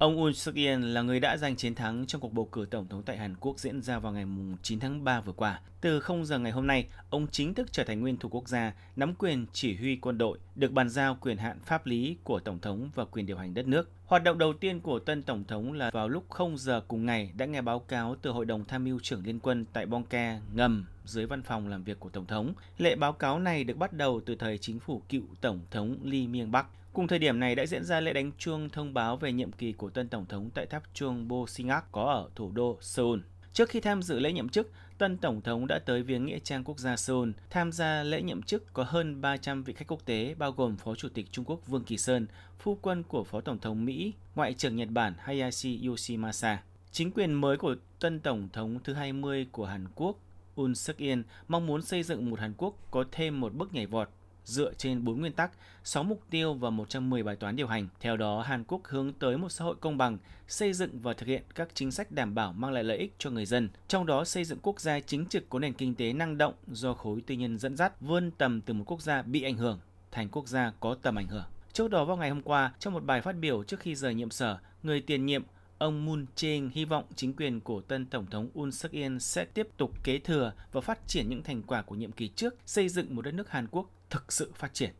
Ông Yoon suk yeol là người đã giành chiến thắng trong cuộc bầu cử tổng thống tại Hàn Quốc diễn ra vào ngày 9 tháng 3 vừa qua. Từ 0 giờ ngày hôm nay, ông chính thức trở thành nguyên thủ quốc gia, nắm quyền chỉ huy quân đội, được bàn giao quyền hạn pháp lý của tổng thống và quyền điều hành đất nước. Hoạt động đầu tiên của tân tổng thống là vào lúc 0 giờ cùng ngày đã nghe báo cáo từ Hội đồng Tham mưu trưởng Liên quân tại Bongke ngầm dưới văn phòng làm việc của tổng thống. Lệ báo cáo này được bắt đầu từ thời chính phủ cựu tổng thống Lee Myung-bắc. Cùng thời điểm này đã diễn ra lễ đánh chuông thông báo về nhiệm kỳ của tân tổng thống tại tháp chuông Bo Singak có ở thủ đô Seoul. Trước khi tham dự lễ nhậm chức, tân tổng thống đã tới viếng nghĩa trang quốc gia Seoul. Tham gia lễ nhậm chức có hơn 300 vị khách quốc tế bao gồm Phó Chủ tịch Trung Quốc Vương Kỳ Sơn, phu quân của Phó Tổng thống Mỹ, Ngoại trưởng Nhật Bản Hayashi Yoshimasa. Chính quyền mới của tân tổng thống thứ 20 của Hàn Quốc Un suk yeol mong muốn xây dựng một Hàn Quốc có thêm một bước nhảy vọt dựa trên 4 nguyên tắc, 6 mục tiêu và 110 bài toán điều hành. Theo đó, Hàn Quốc hướng tới một xã hội công bằng, xây dựng và thực hiện các chính sách đảm bảo mang lại lợi ích cho người dân, trong đó xây dựng quốc gia chính trực có nền kinh tế năng động do khối tư nhân dẫn dắt, vươn tầm từ một quốc gia bị ảnh hưởng thành quốc gia có tầm ảnh hưởng. Trước đó vào ngày hôm qua, trong một bài phát biểu trước khi rời nhiệm sở, người tiền nhiệm Ông Moon Jae-in hy vọng chính quyền của tân Tổng thống Yoon suk yeol sẽ tiếp tục kế thừa và phát triển những thành quả của nhiệm kỳ trước, xây dựng một đất nước Hàn Quốc thực sự phát triển.